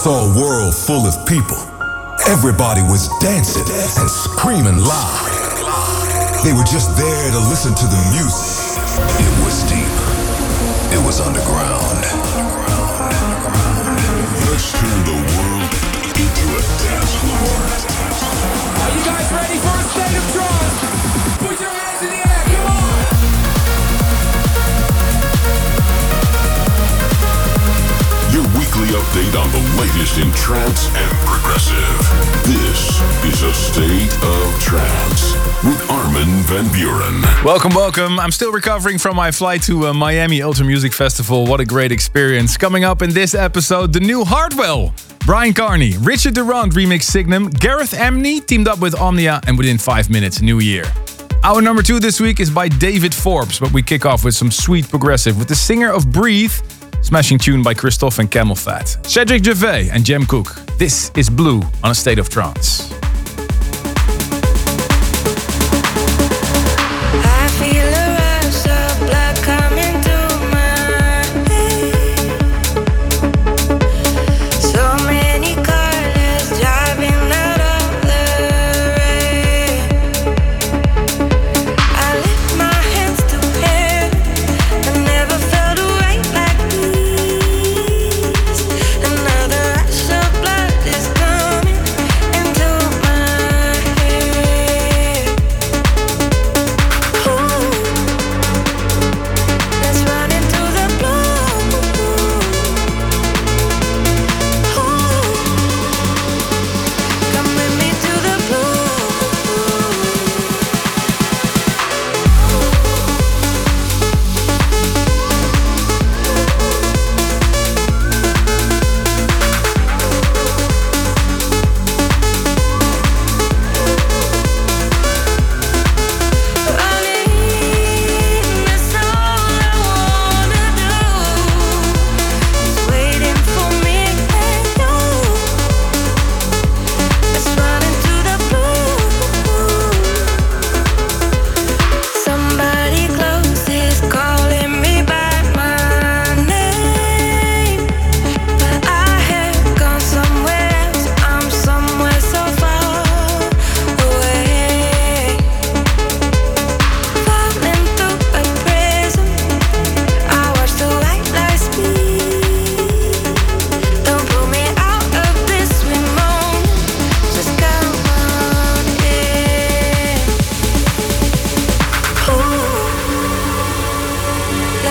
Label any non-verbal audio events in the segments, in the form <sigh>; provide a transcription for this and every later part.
saw a world full of people. Everybody was dancing and screaming loud. They were just there to listen to the music. It was deep. It was underground. Update on the latest in trance and progressive. This is a state of trance with Armin van Buuren. Welcome, welcome. I'm still recovering from my flight to uh, Miami Ultra Music Festival. What a great experience. Coming up in this episode, the new Hardwell. Bryan Kearney, Richard Durand remix Signum, Gareth Emery teamed up with Omnia, and within five minutes, New Year. Our number two this week is by David Forbes, but we kick off with some sweet progressive with the singer of Breathe, smashing tune by Christoph and CamelPhat, Cedric Gervais and Jem Cooke. This is Blue on a State of Trance.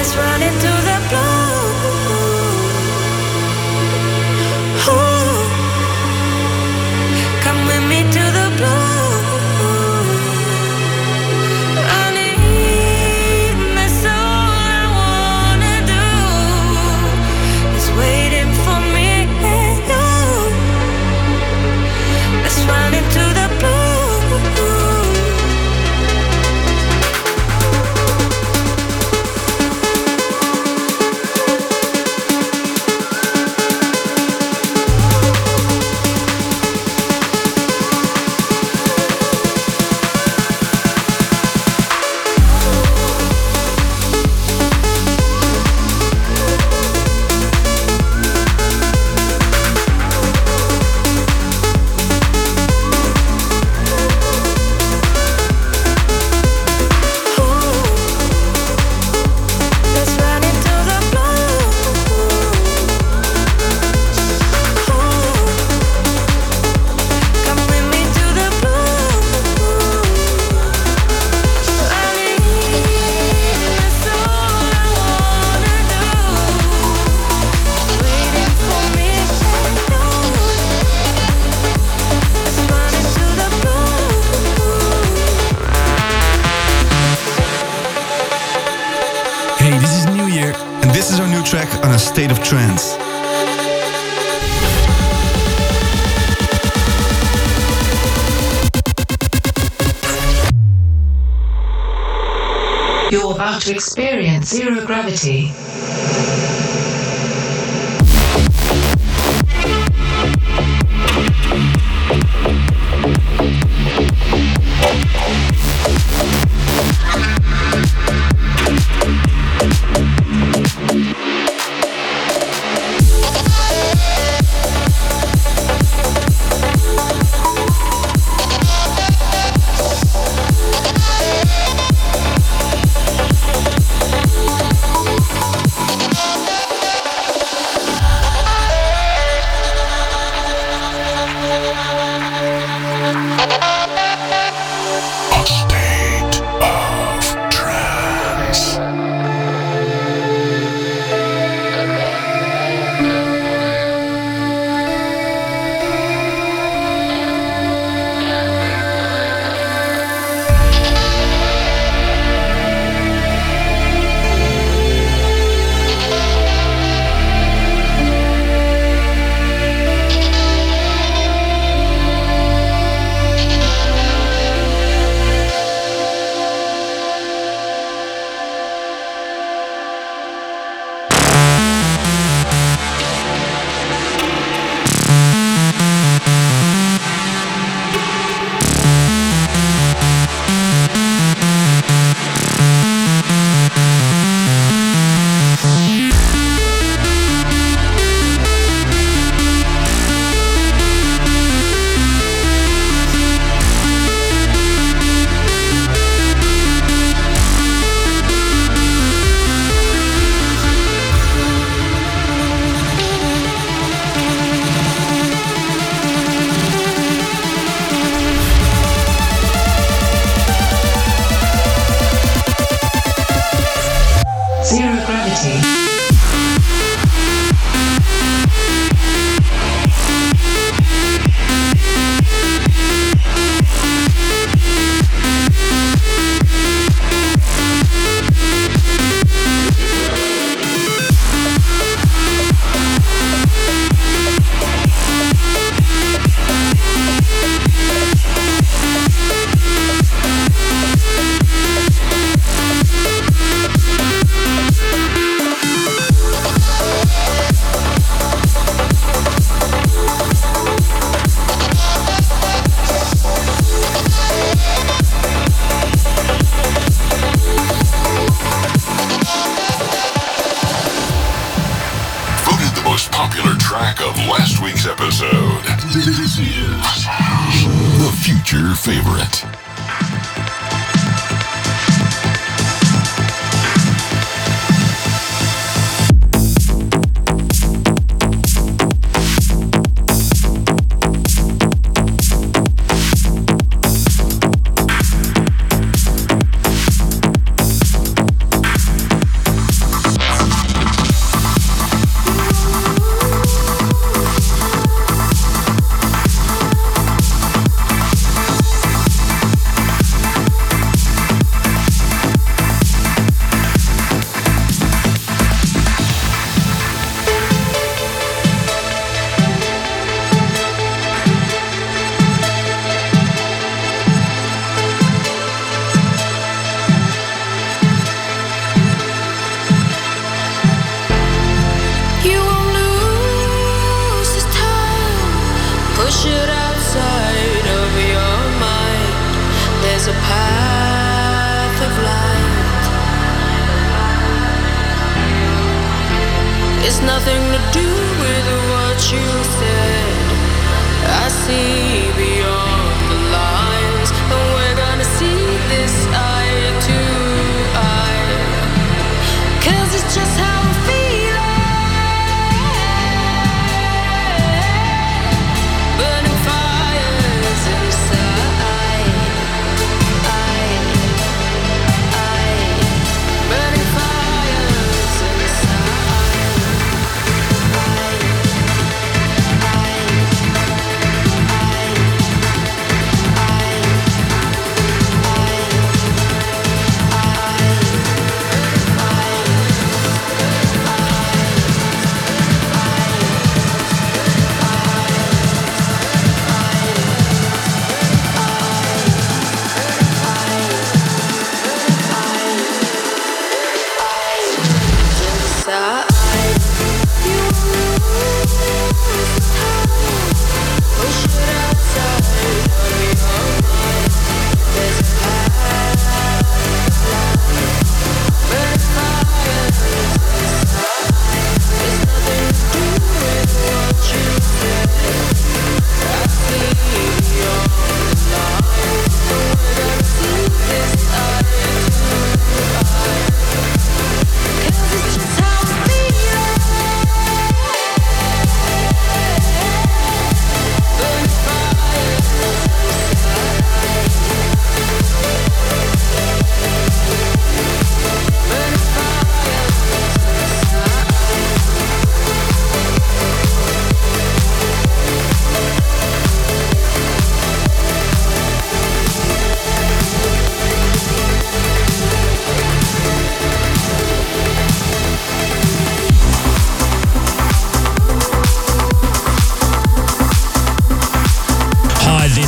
Let's run into the zero gravity.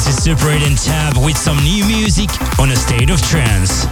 This is Super 8 Tab with some new music on a state of trance.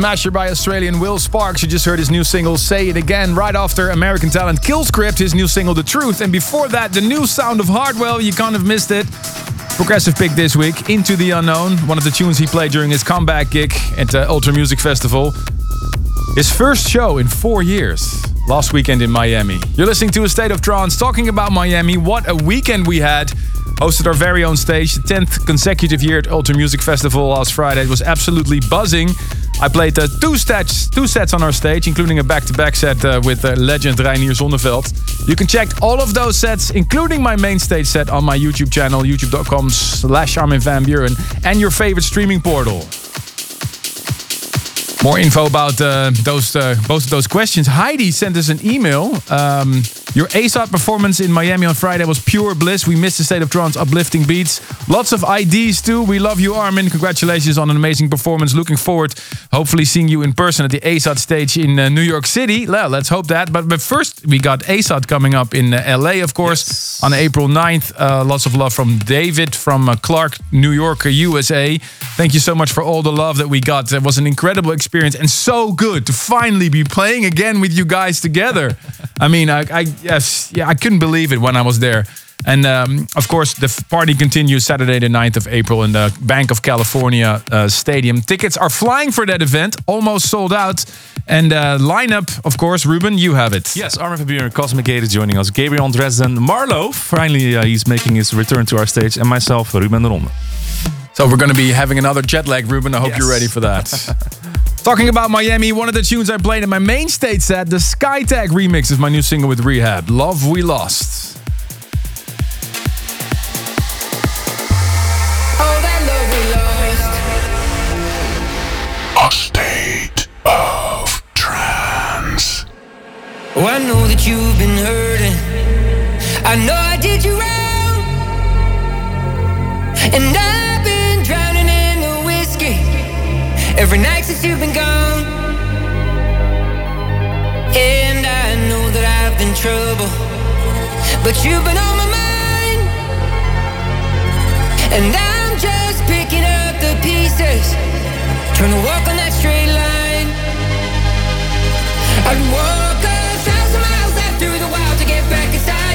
Smasher by Australian Will Sparks. You just heard his new single Say It Again right after American talent Killscript, his new single The Truth. And before that, the new sound of Hardwell. You can't have missed it. Progressive pick this week, Into the Unknown, one of the tunes he played during his comeback gig at the Ultra Music Festival. His first show in four years, last weekend in Miami. You're listening to A State of Trance, talking about Miami. What a weekend we had. Hosted our very own stage, the 10th consecutive year at Ultra Music Festival last Friday. It was absolutely buzzing. I played uh, two, sets, two sets on our stage, including a back-to-back set uh, with uh, legend Reinier Zonneveld. You can check all of those sets, including my main stage set, on my YouTube channel, youtube.com slash Armin van Buuren, and your favorite streaming portal. More info about uh, those uh, both of those questions. Heidi sent us an email. Um, Your ASOT performance in Miami on Friday was pure bliss. We missed the State of Trance uplifting beats. Lots of IDs too. We love you, Armin. Congratulations on an amazing performance. Looking forward, hopefully, seeing you in person at the ASOT stage in uh, New York City. Well, let's hope that. But, but first, we got ASOT coming up in uh, LA, of course, on April 9th. Uh, lots of love from David from uh, Clark, New York, USA. Thank you so much for all the love that we got. It was an incredible experience and so good to finally be playing again with you guys together. <laughs> I mean, I, I yes, yeah, I couldn't believe it when I was there. And um, of course, the party continues Saturday, the 9th of April, in the Banc of California uh, Stadium. Tickets are flying for that event, almost sold out. And uh, lineup, of course, Ruben, you have it. Yes, Armin van Buuren, Cosmic Gate is joining us. Gabriel Dresden, Marlo, finally uh, he's making his return to our stage, and myself, Ruben de Ronde. So we're going to be having another jet lag, Ruben. I hope Yes. you're ready for that. <laughs> Talking about Miami, one of the tunes I played in my main state set, the Skytech remix is my new single with R3HAB, Love We Lost. Oh, I know that you've been hurting. I know I did you wrong. And I've been drowning in the whiskey every night since you've been gone. And I know that I've been trouble, but you've been on my mind. And I'm just picking up the pieces, trying to walk on that straight line. I'd walk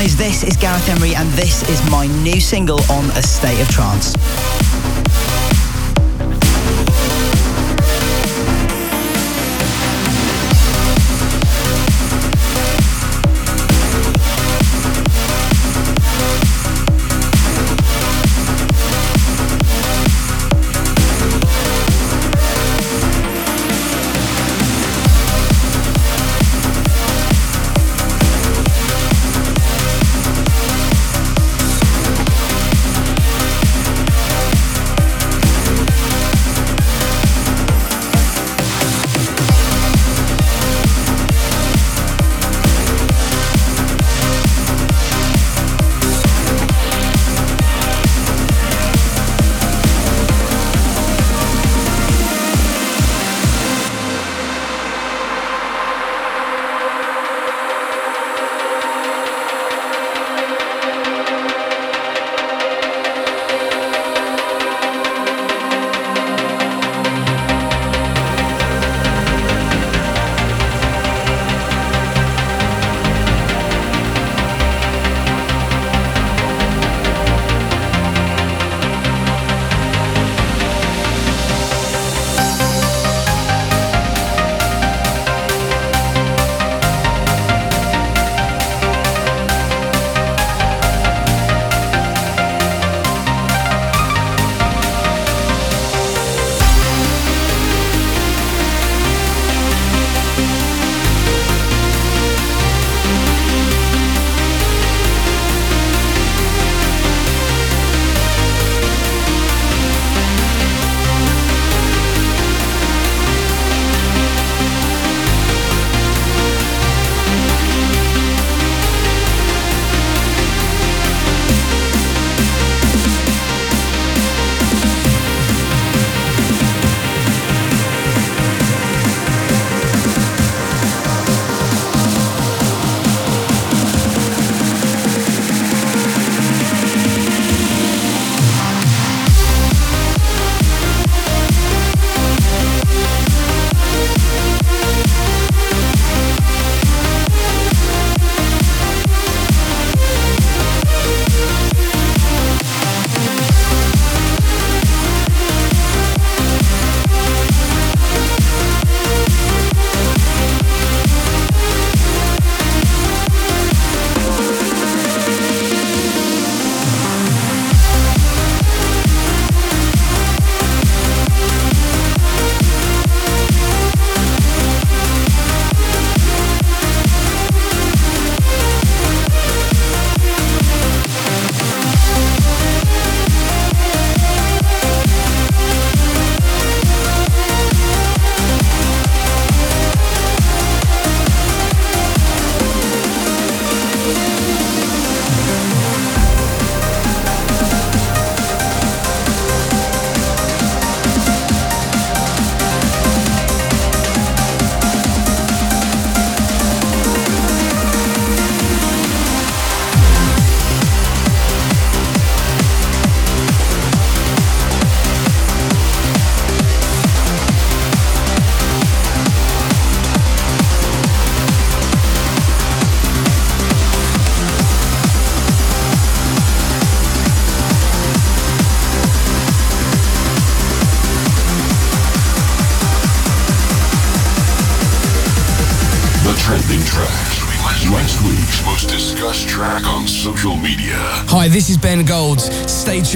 guys, this is Gareth Emery, and this is my new single on A State of Trance.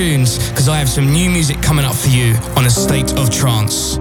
Tuned because I have some new music coming up for you on a state of trance.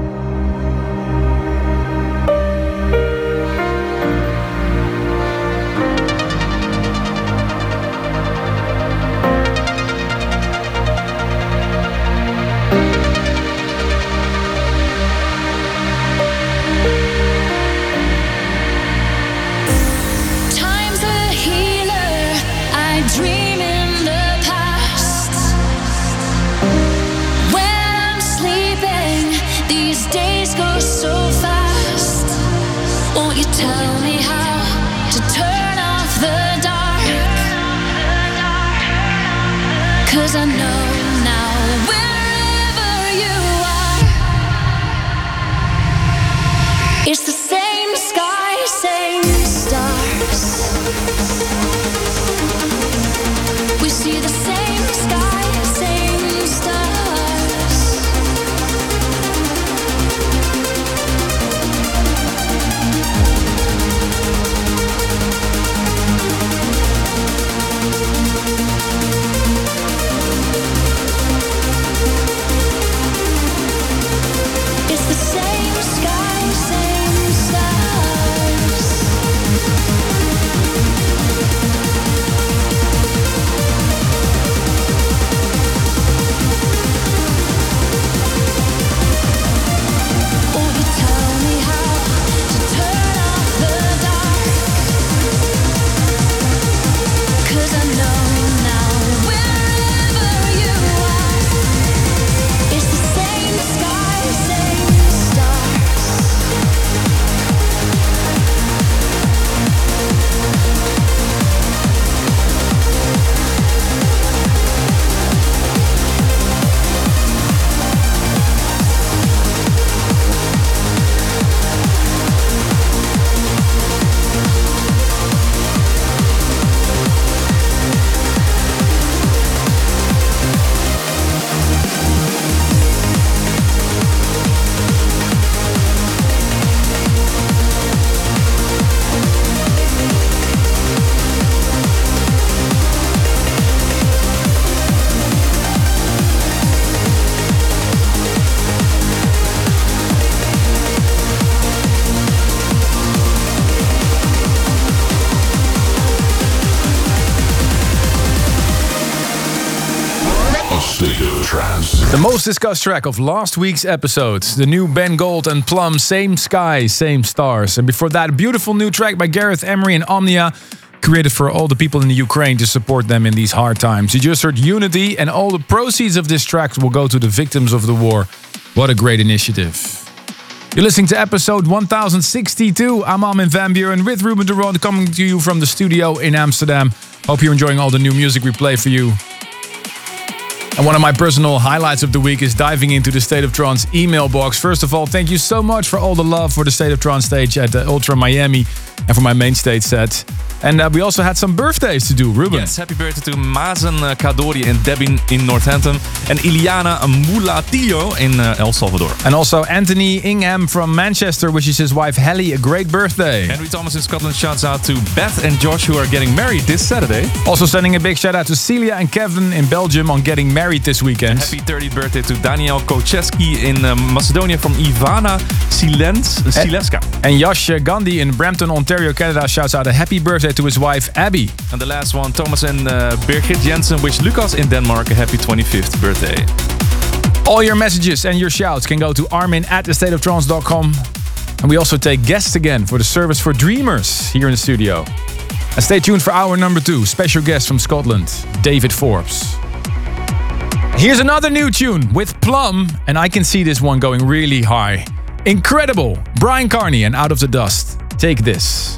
The most discussed track of last week's episode, the new Ben Gold and Plumb, Same Sky, Same Stars. And before that, a beautiful new track by Gareth Emery and Omnia, created for all the people in the Ukraine to support them in these hard times. You just heard Unity, and all the proceeds of this track will go to the victims of the war. What a great initiative. You're listening to episode 1062. I'm Armin van Buuren with Ruben de coming to you from the studio in Amsterdam. Hope you're enjoying all the new music we play for you. And one of my personal highlights of the week is diving into the State of Trance email box. First of all, thank you so much for all the love for the State of Trance stage at the Ultra Miami and for my main stage set. And uh, we also had some birthdays to do, Ruben. Yes, happy birthday to Mazen uh, Kadori and Debbie in Northampton. And Iliana Mulatillo in uh, El Salvador. And also Anthony Ingham from Manchester wishes his wife Helly a great birthday. Henry Thomas in Scotland shouts out to Beth and Josh who are getting married this Saturday. Also sending a big shout out to Celia and Kevin in Belgium on getting married this weekend. Happy 30th birthday to Daniel Kocheski in uh, Macedonia from Ivana Silens, Sileska. And Yash Gandhi in Brampton, Ontario, Canada shouts out a happy birthday to his wife Abby. And the last one, Thomas and uh, Birgit Jensen wish Lucas in Denmark a happy 25th birthday. All your messages and your shouts can go to armin at thestateoftrance.com. And we also take guests again for the service for dreamers here in the studio. And stay tuned for hour number two. Special guest from Scotland, David Forbes. Here's another new tune with Plumb, and I can see this one going really high. Incredible! Bryan Kearney and Out of the Dust. Take this.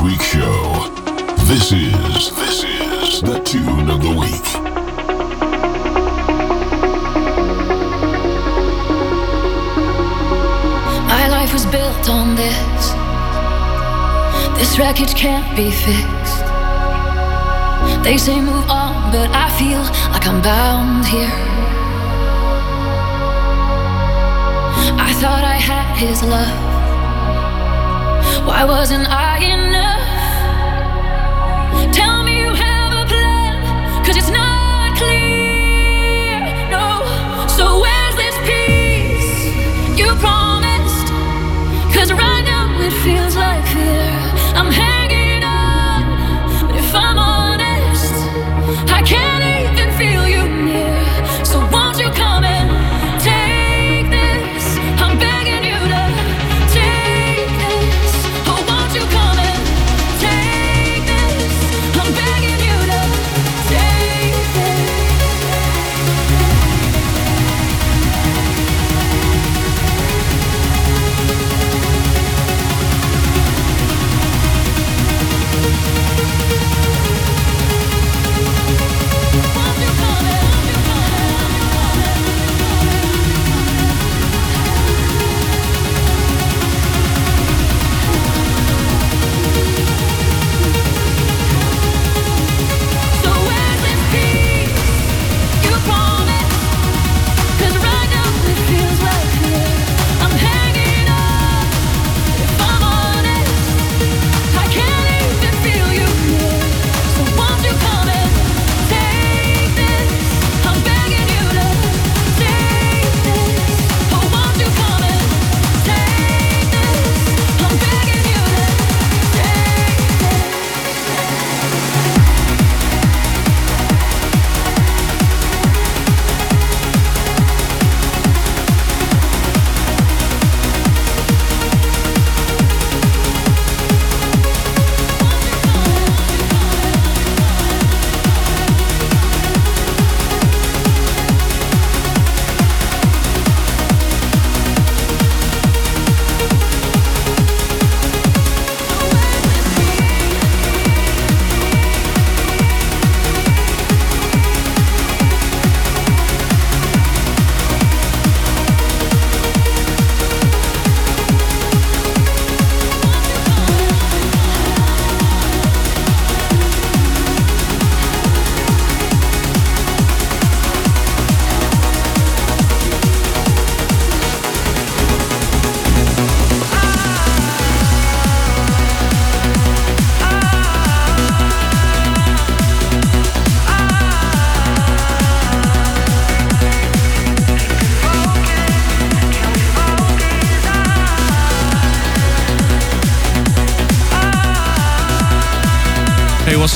This week's show. This is, this is the tune of the week. My life was built on this. This wreckage can't be fixed. They say move on, but I feel like I'm bound here. I thought I had his love. Why wasn't I enough?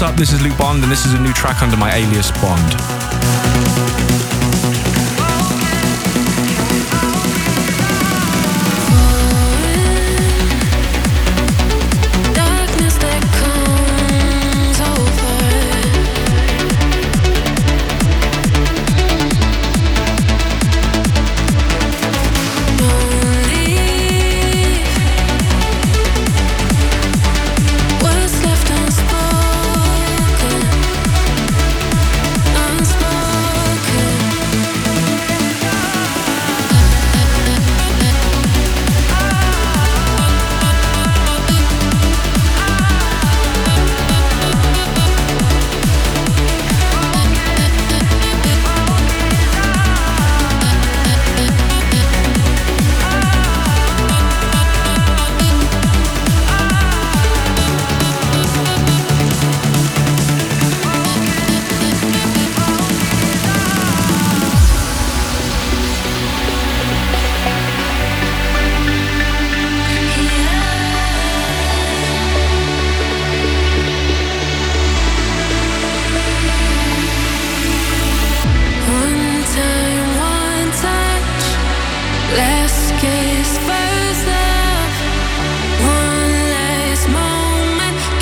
up? This is Luke Bond, and this is a new track under my alias Bond.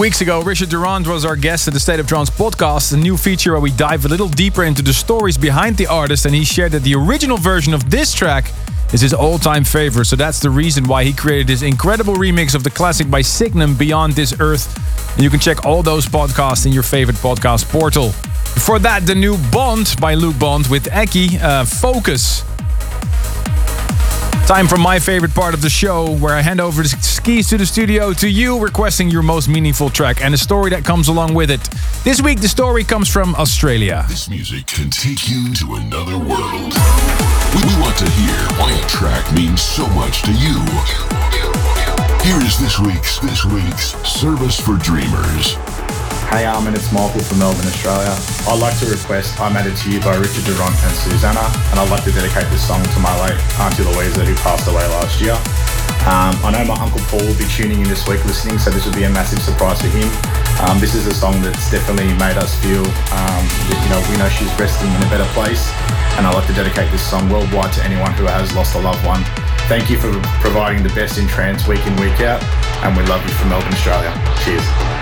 weeks ago, Richard Durand was our guest at the State of Trance podcast, a new feature where we dive a little deeper into the stories behind the artist, and he shared that the original version of this track is his all-time favorite. So that's the reason why he created this incredible remix of the classic by Signum, Beyond This Earth. And you can check all those podcasts in your favorite podcast portal. Before that, the new Bond by Luke Bond with Eki, uh, Focus. Time for my favorite part of the show, where I hand over the skis to the studio to you, requesting your most meaningful track and the story that comes along with it. This week, the story comes from Australia. This music can take you to another world. We, we want to hear why a track means so much to you. Here is this week's this week's Service for Dreamers. Hey Armin, it's Michael from Melbourne, Australia. I'd like to request I Matter to You by Richard Durand and Susana, and I'd like to dedicate this song to my late Auntie Louisa who passed away last year. Um, I know my Uncle Paul will be tuning in this week listening, so this will be a massive surprise for him. Um, this is a song that's definitely made us feel, um, that, you know, we know she's resting in a better place, and I'd like to dedicate this song worldwide to anyone who has lost a loved one. Thank you for providing the best in trance week in, week out, and we love you from Melbourne, Australia. Cheers.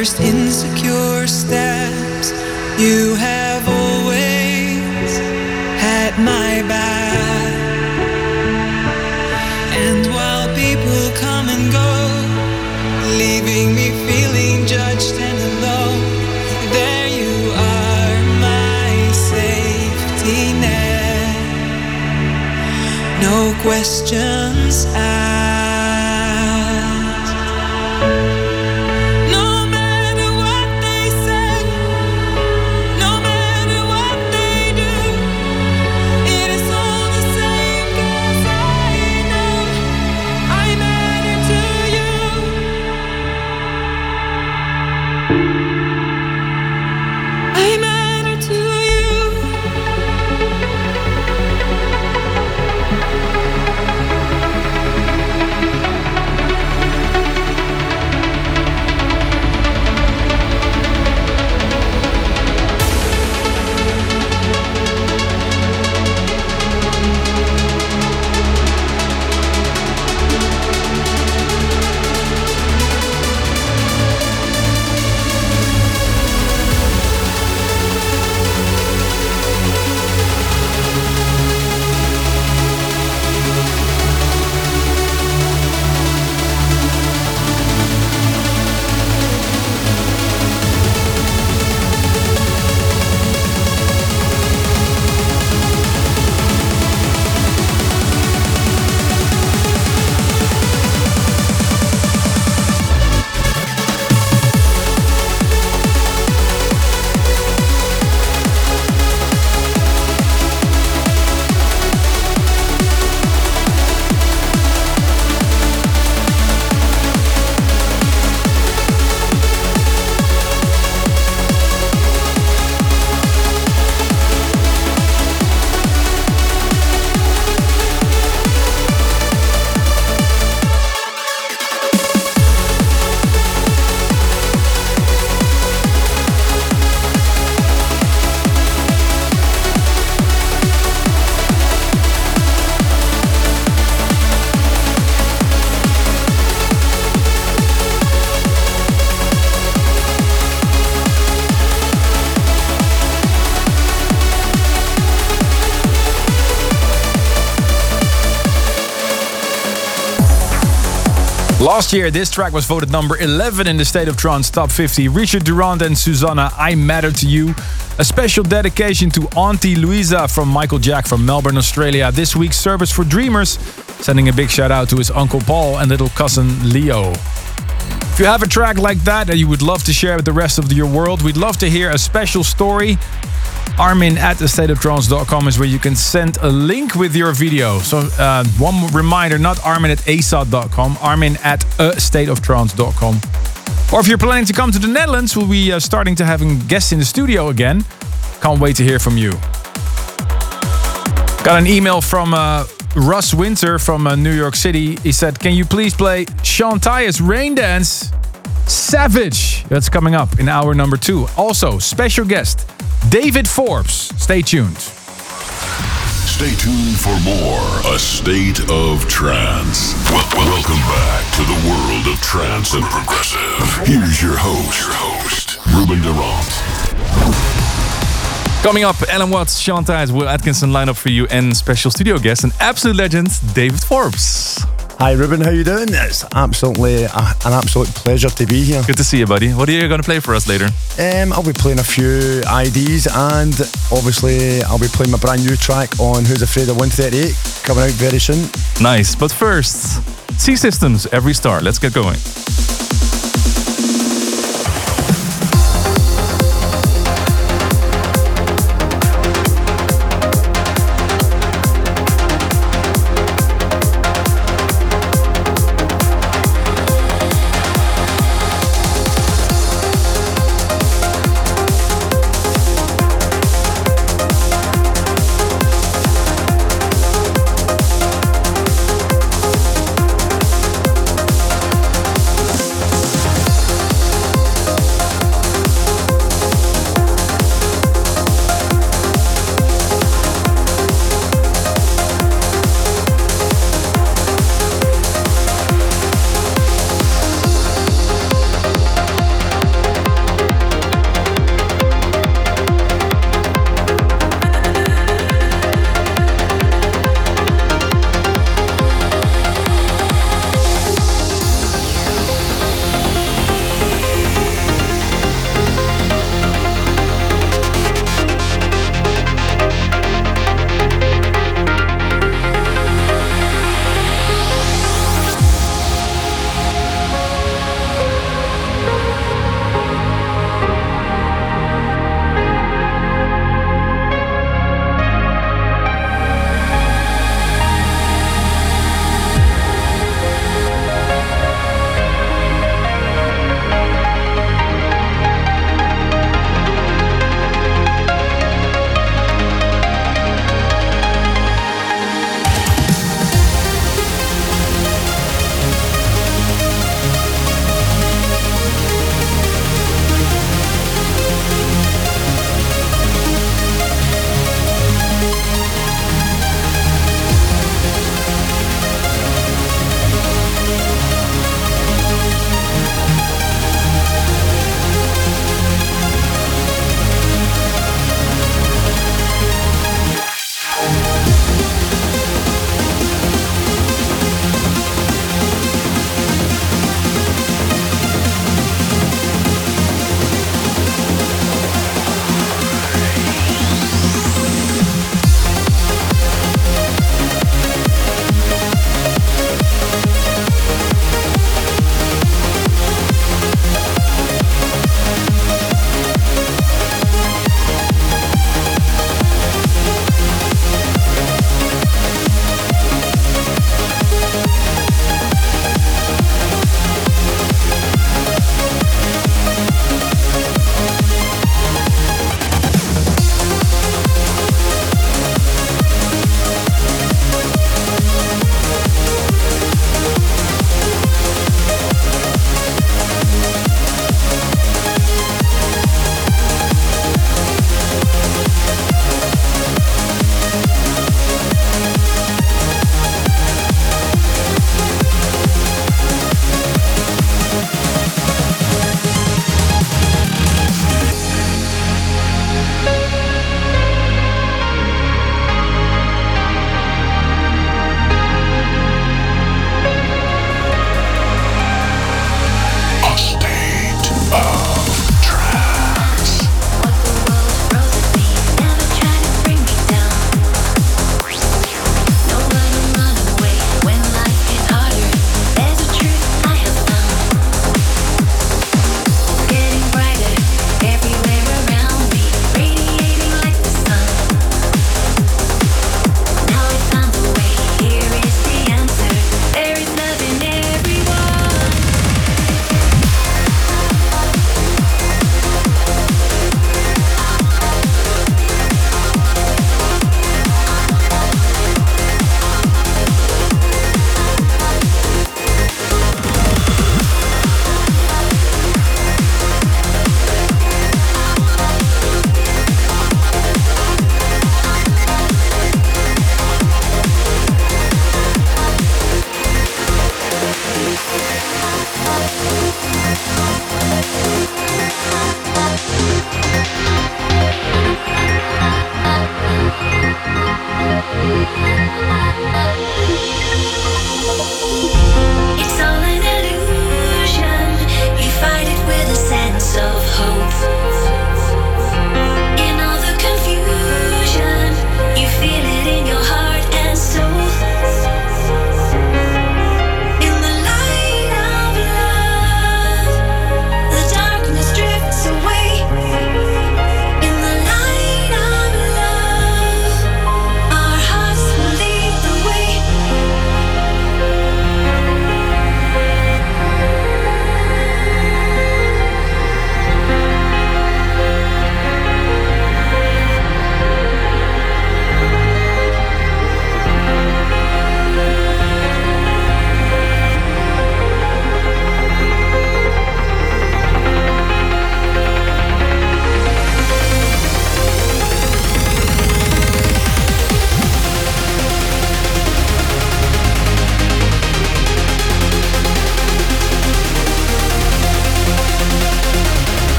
First insecure steps, you have always had my back. And while people come and go, leaving me feeling judged and alone, there you are, my safety net. No questions Last year, this track was voted number 11 in the State of Trance Top 50. Richard Durand and Susana, I Matter to You. A special dedication to Auntie Louisa from Michael Jack from Melbourne, Australia. This week's Service for Dreamers, sending a big shout out to his Uncle Paul and little cousin Leo. If you have a track like that that you would love to share with the rest of your world, we'd love to hear a special story. Armin at thestateoftrance.com is where you can send a link with your video. So, uh, one reminder not Armin at asot.com, Armin at stateoftrance.com. Or if you're planning to come to the Netherlands, we'll be uh, starting to having guests in the studio again. Can't wait to hear from you. Got an email from uh, Russ Winter from uh, New York City. He said, Can you please play Sean Tyas Rain Dance Savage? That's coming up in hour number two. Also, special guest David Forbes. Stay tuned. Stay tuned for more A State of Trance. Wel- welcome back to the world of trance and progressive. Here's your host, your host, Ruben Durant. Coming up, Allen Watts, Sean Tyas, Will Atkinson lineup for you, and special studio guest and absolute legend, David Forbes. Hi Ruben, how you doing? It's absolutely a, an absolute pleasure to be here. Good to see you, buddy. What are you going to play for us later? Um, I'll be playing a few IDs and obviously I'll be playing my brand new track on Who's Afraid of 138 coming out very soon. Nice. But first, C Systems, Every Star. Let's get going.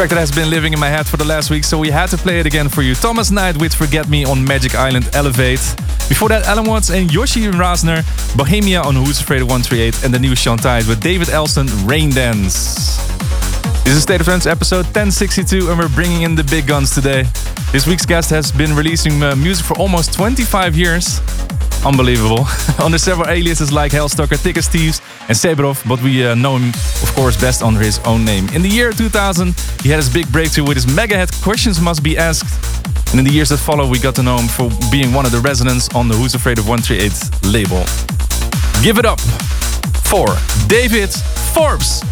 Track that has been living in my head for the last week, so we had to play it again for you. Thomas Knight with Forget Me on Magic Island Elevate. Before that, Allen Watts and Yoshi Razner, Bohemia on Who's Afraid of 138, and the new Sean Tyas with David Elston, Rain Dance. This is State of Trance episode 1062, and we're bringing in the big guns today. This week's guest has been releasing uh, music for almost 25 years. Unbelievable. <laughs> under several aliases like Hellstalker, Ticket Steves, and Sebrov, but we uh, know him, of course, best under his own name. In the year 2000, he had his big breakthrough with his mega hit Questions Must Be Asked. And in the years that follow, we got to know him for being one of the residents on the Who's Afraid of 138 label. Give it up for David Forbes.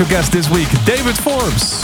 Special guest this week, David Forbes.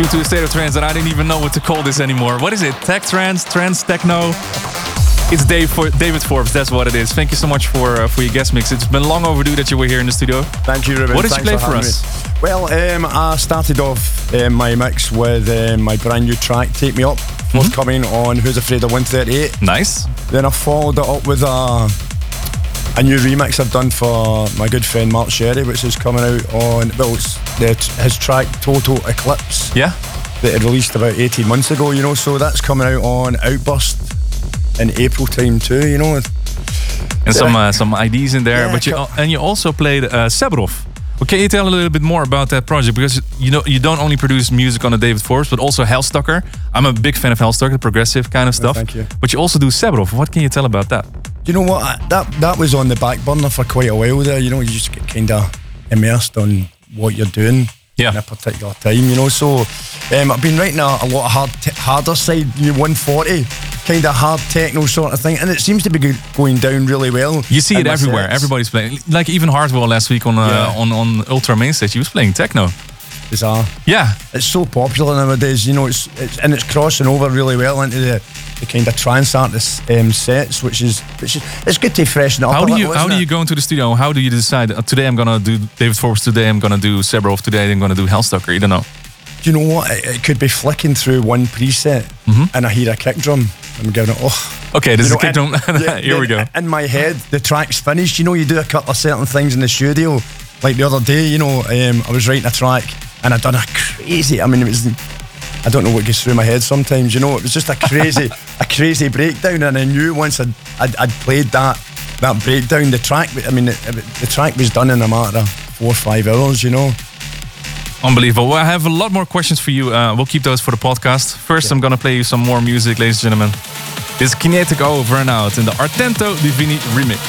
Tuned to a state of trance and I didn't even know what to call this anymore. What is it? Tech trance, trance techno? It's Dave for David Forbes. That's what it is. Thank you so much for uh, for your guest mix. It's been long overdue that you were here in the studio. Thank you, Ruben. What did Thanks you play for us? me. Well, um, I started off um, my mix with um, my brand new track, Take Me Up, Mm-hmm. forthcoming on Who's Afraid of 138. Nice. Then I followed it up with a, a new remix I've done for my good friend Mark Sherry, which is coming out on, well, it's his track Total Eclipse. Yeah. That he released about 18 months ago, you know, so that's coming out on Outburst in April time too, you know. And some uh, some IDs in there, Yeah, but you and you also played uh, Sebrov. Well, can you tell a little bit more about that project? Because you know you don't only produce music on the David Forbes, but also Hellstucker. I'm a big fan of Hellstucker, the progressive kind of stuff. thank you. But you also do Sebrov. What can you tell about that? You know what? I- That that was on the back burner for quite a while there. You know, you just get kind of immersed on what you're doing yeah. in a particular time. You know, so um, I've been writing a, a lot of hard, t- harder side, you know, 140 kind of hard techno sort of thing, and it seems to be go- going down really well. You see it everywhere. sets. Everybody's playing. Like even Hardwell last week on uh, Yeah. on on Ultra Main Stage, he was playing techno. Bizarre. Yeah, it's so popular nowadays. You know, it's, it's and it's crossing over really well into the, the kind of trance artist um, sets, which is which is it's good to freshen it up. How a do you little, how do it? you go into the studio? How do you decide? Uh, today I'm gonna do David Forbes. Today I'm gonna do Sebrov. Today I'm gonna do Hellstucker. You don't know. Do you know what? It, it could be flicking through one preset and I hear a kick drum. I'm going, oh. Okay, this You is a kick drum. <laughs> yeah, <laughs> Here we go. In my head, the track's finished. You know, you do a couple of certain things in the studio. Like the other day, you know, um, I was writing a track and I'd done a crazy, I mean, it was, I don't know what goes through my head sometimes, you know, it was just a <laughs> crazy, a crazy breakdown. And I knew once I'd, I'd, I'd played that, that breakdown, the track, I mean, it- the track was done in a matter of four or five hours, you know. Unbelievable. Well, I have a lot more questions for you. Uh, we'll keep those for the podcast. First, I'm gonna play you some more music, ladies and gentlemen. This is Kinetic over and out in the Artento Divini remix.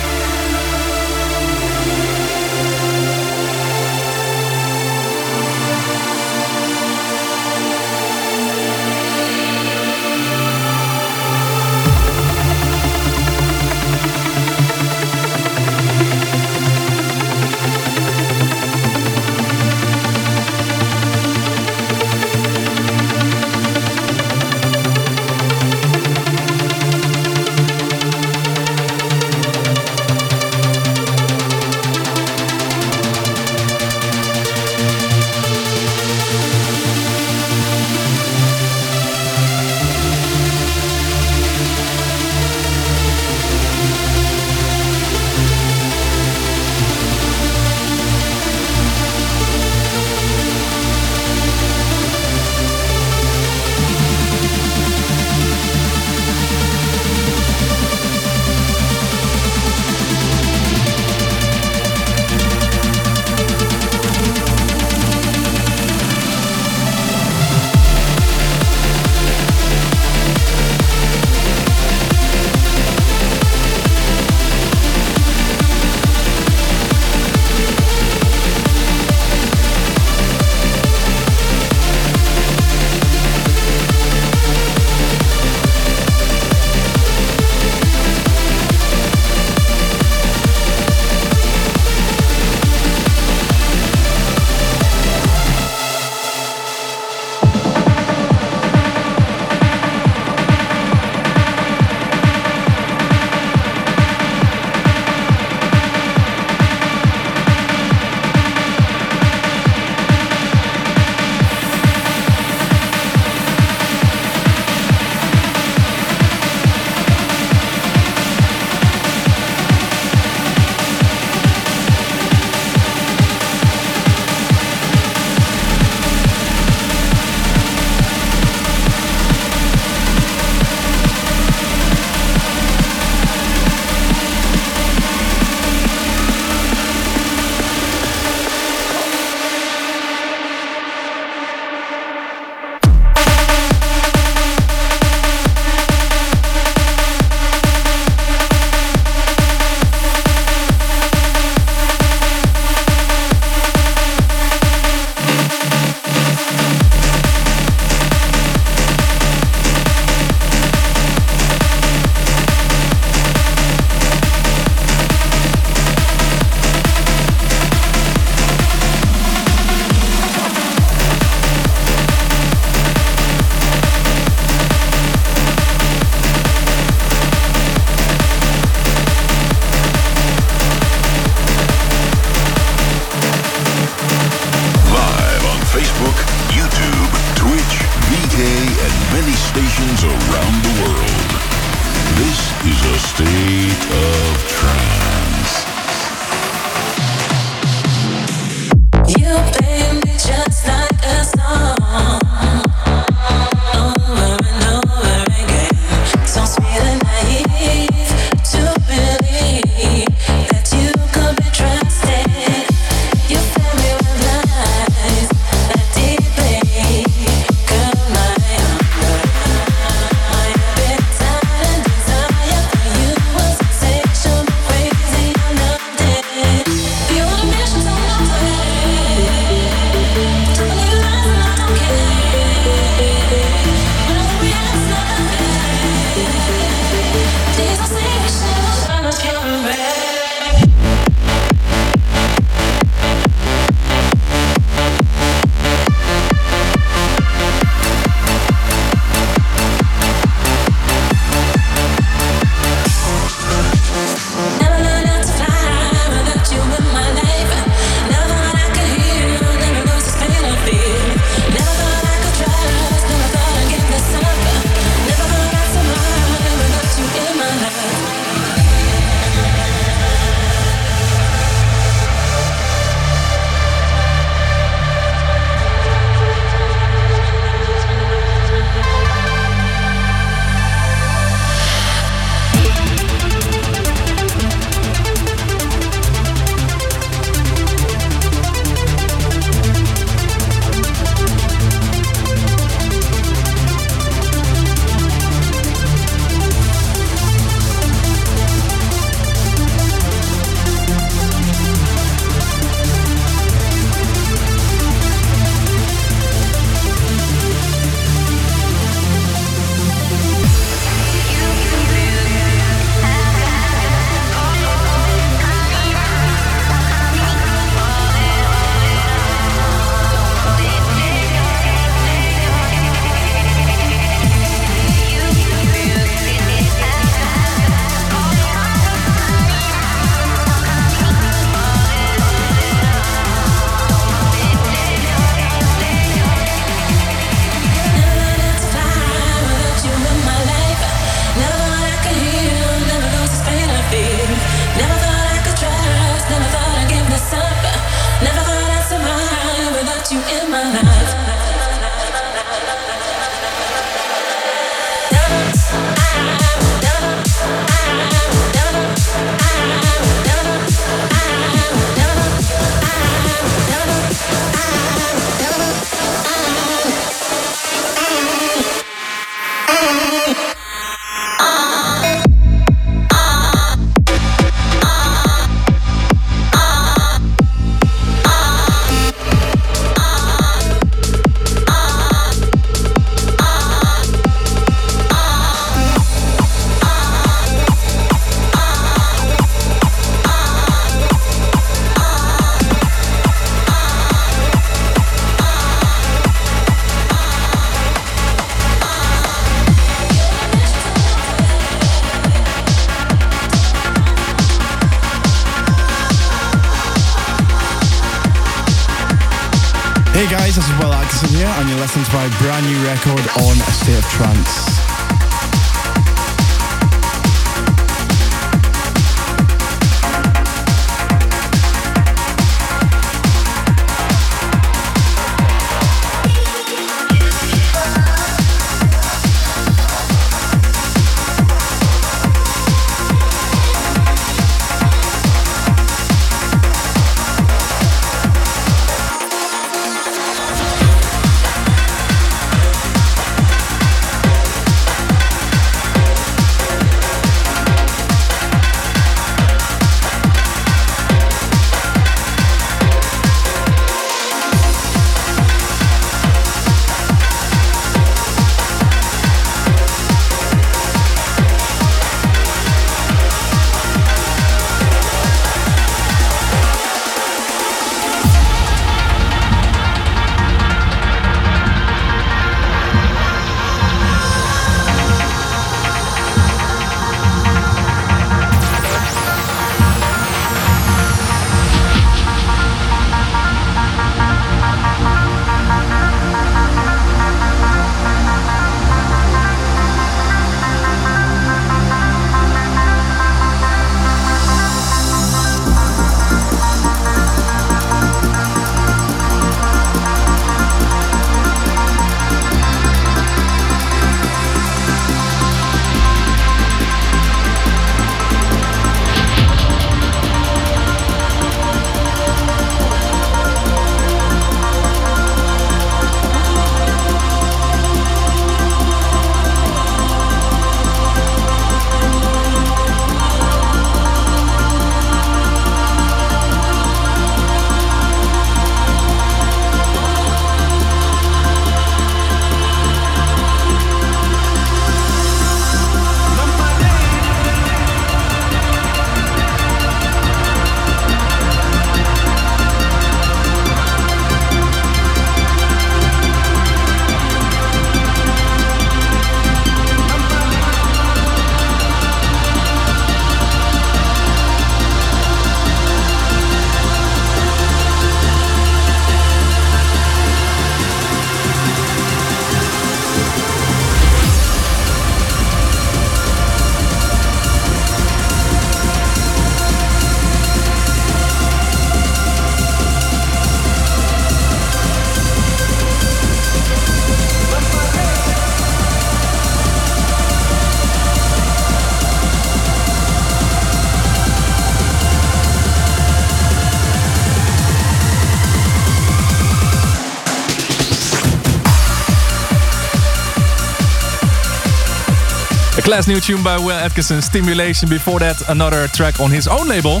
A class new tune by Will Atkinson, Stimulation. Before that, another track on his own label,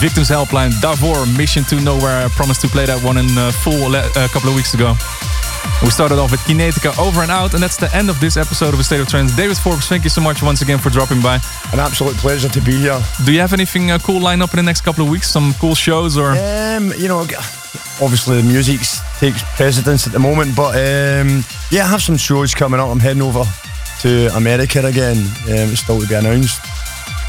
Victims Helpline, Davor, Mission to Nowhere. I promised to play that one in uh, full a uh, couple of weeks ago. We started off with Kinetica over and out, and that's the end of this episode of A State of Trance. David Forbes, thank you so much once again for dropping by. An absolute pleasure to be here. Do you have anything uh, cool lined up in the next couple of weeks? Some cool shows or? Um, you know, obviously the music takes precedence at the moment, but um, yeah, I have some shows coming up. I'm heading over to America again. Um, it's still to be announced.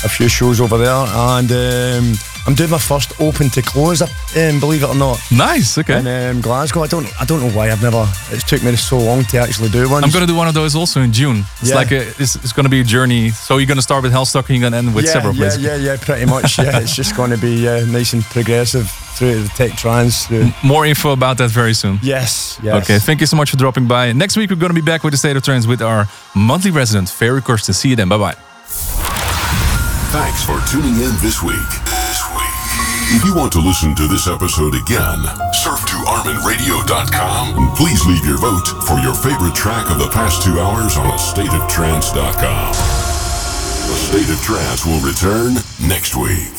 A few shows over there, and um, I'm doing my first open to close. Um, believe it or not. Nice. Okay. In um, Glasgow. I don't. I don't know why I've never. It's took me so long to actually do one. I'm gonna do one of those also in June. It's Yeah. like a, it's, it's gonna be a journey. So you're gonna start with Hellstock and you're gonna end with yeah, several places. yeah, yeah, yeah, pretty much. Yeah, it's just going to be uh, nice and progressive through the tech trance. Through. More info about that very soon. Yes, yes. Okay, thank you so much for dropping by. Next week we're gonna be back with the State of Trance with our monthly resident, Ferry Corsten. See you then. Bye bye. Thanks for tuning in this week. This week. If you want to listen to this episode again, surf to ArminRadio.com and please leave your vote for your favorite track of the past two hours on AstateOfTrance.com. A State of Trance will return next week.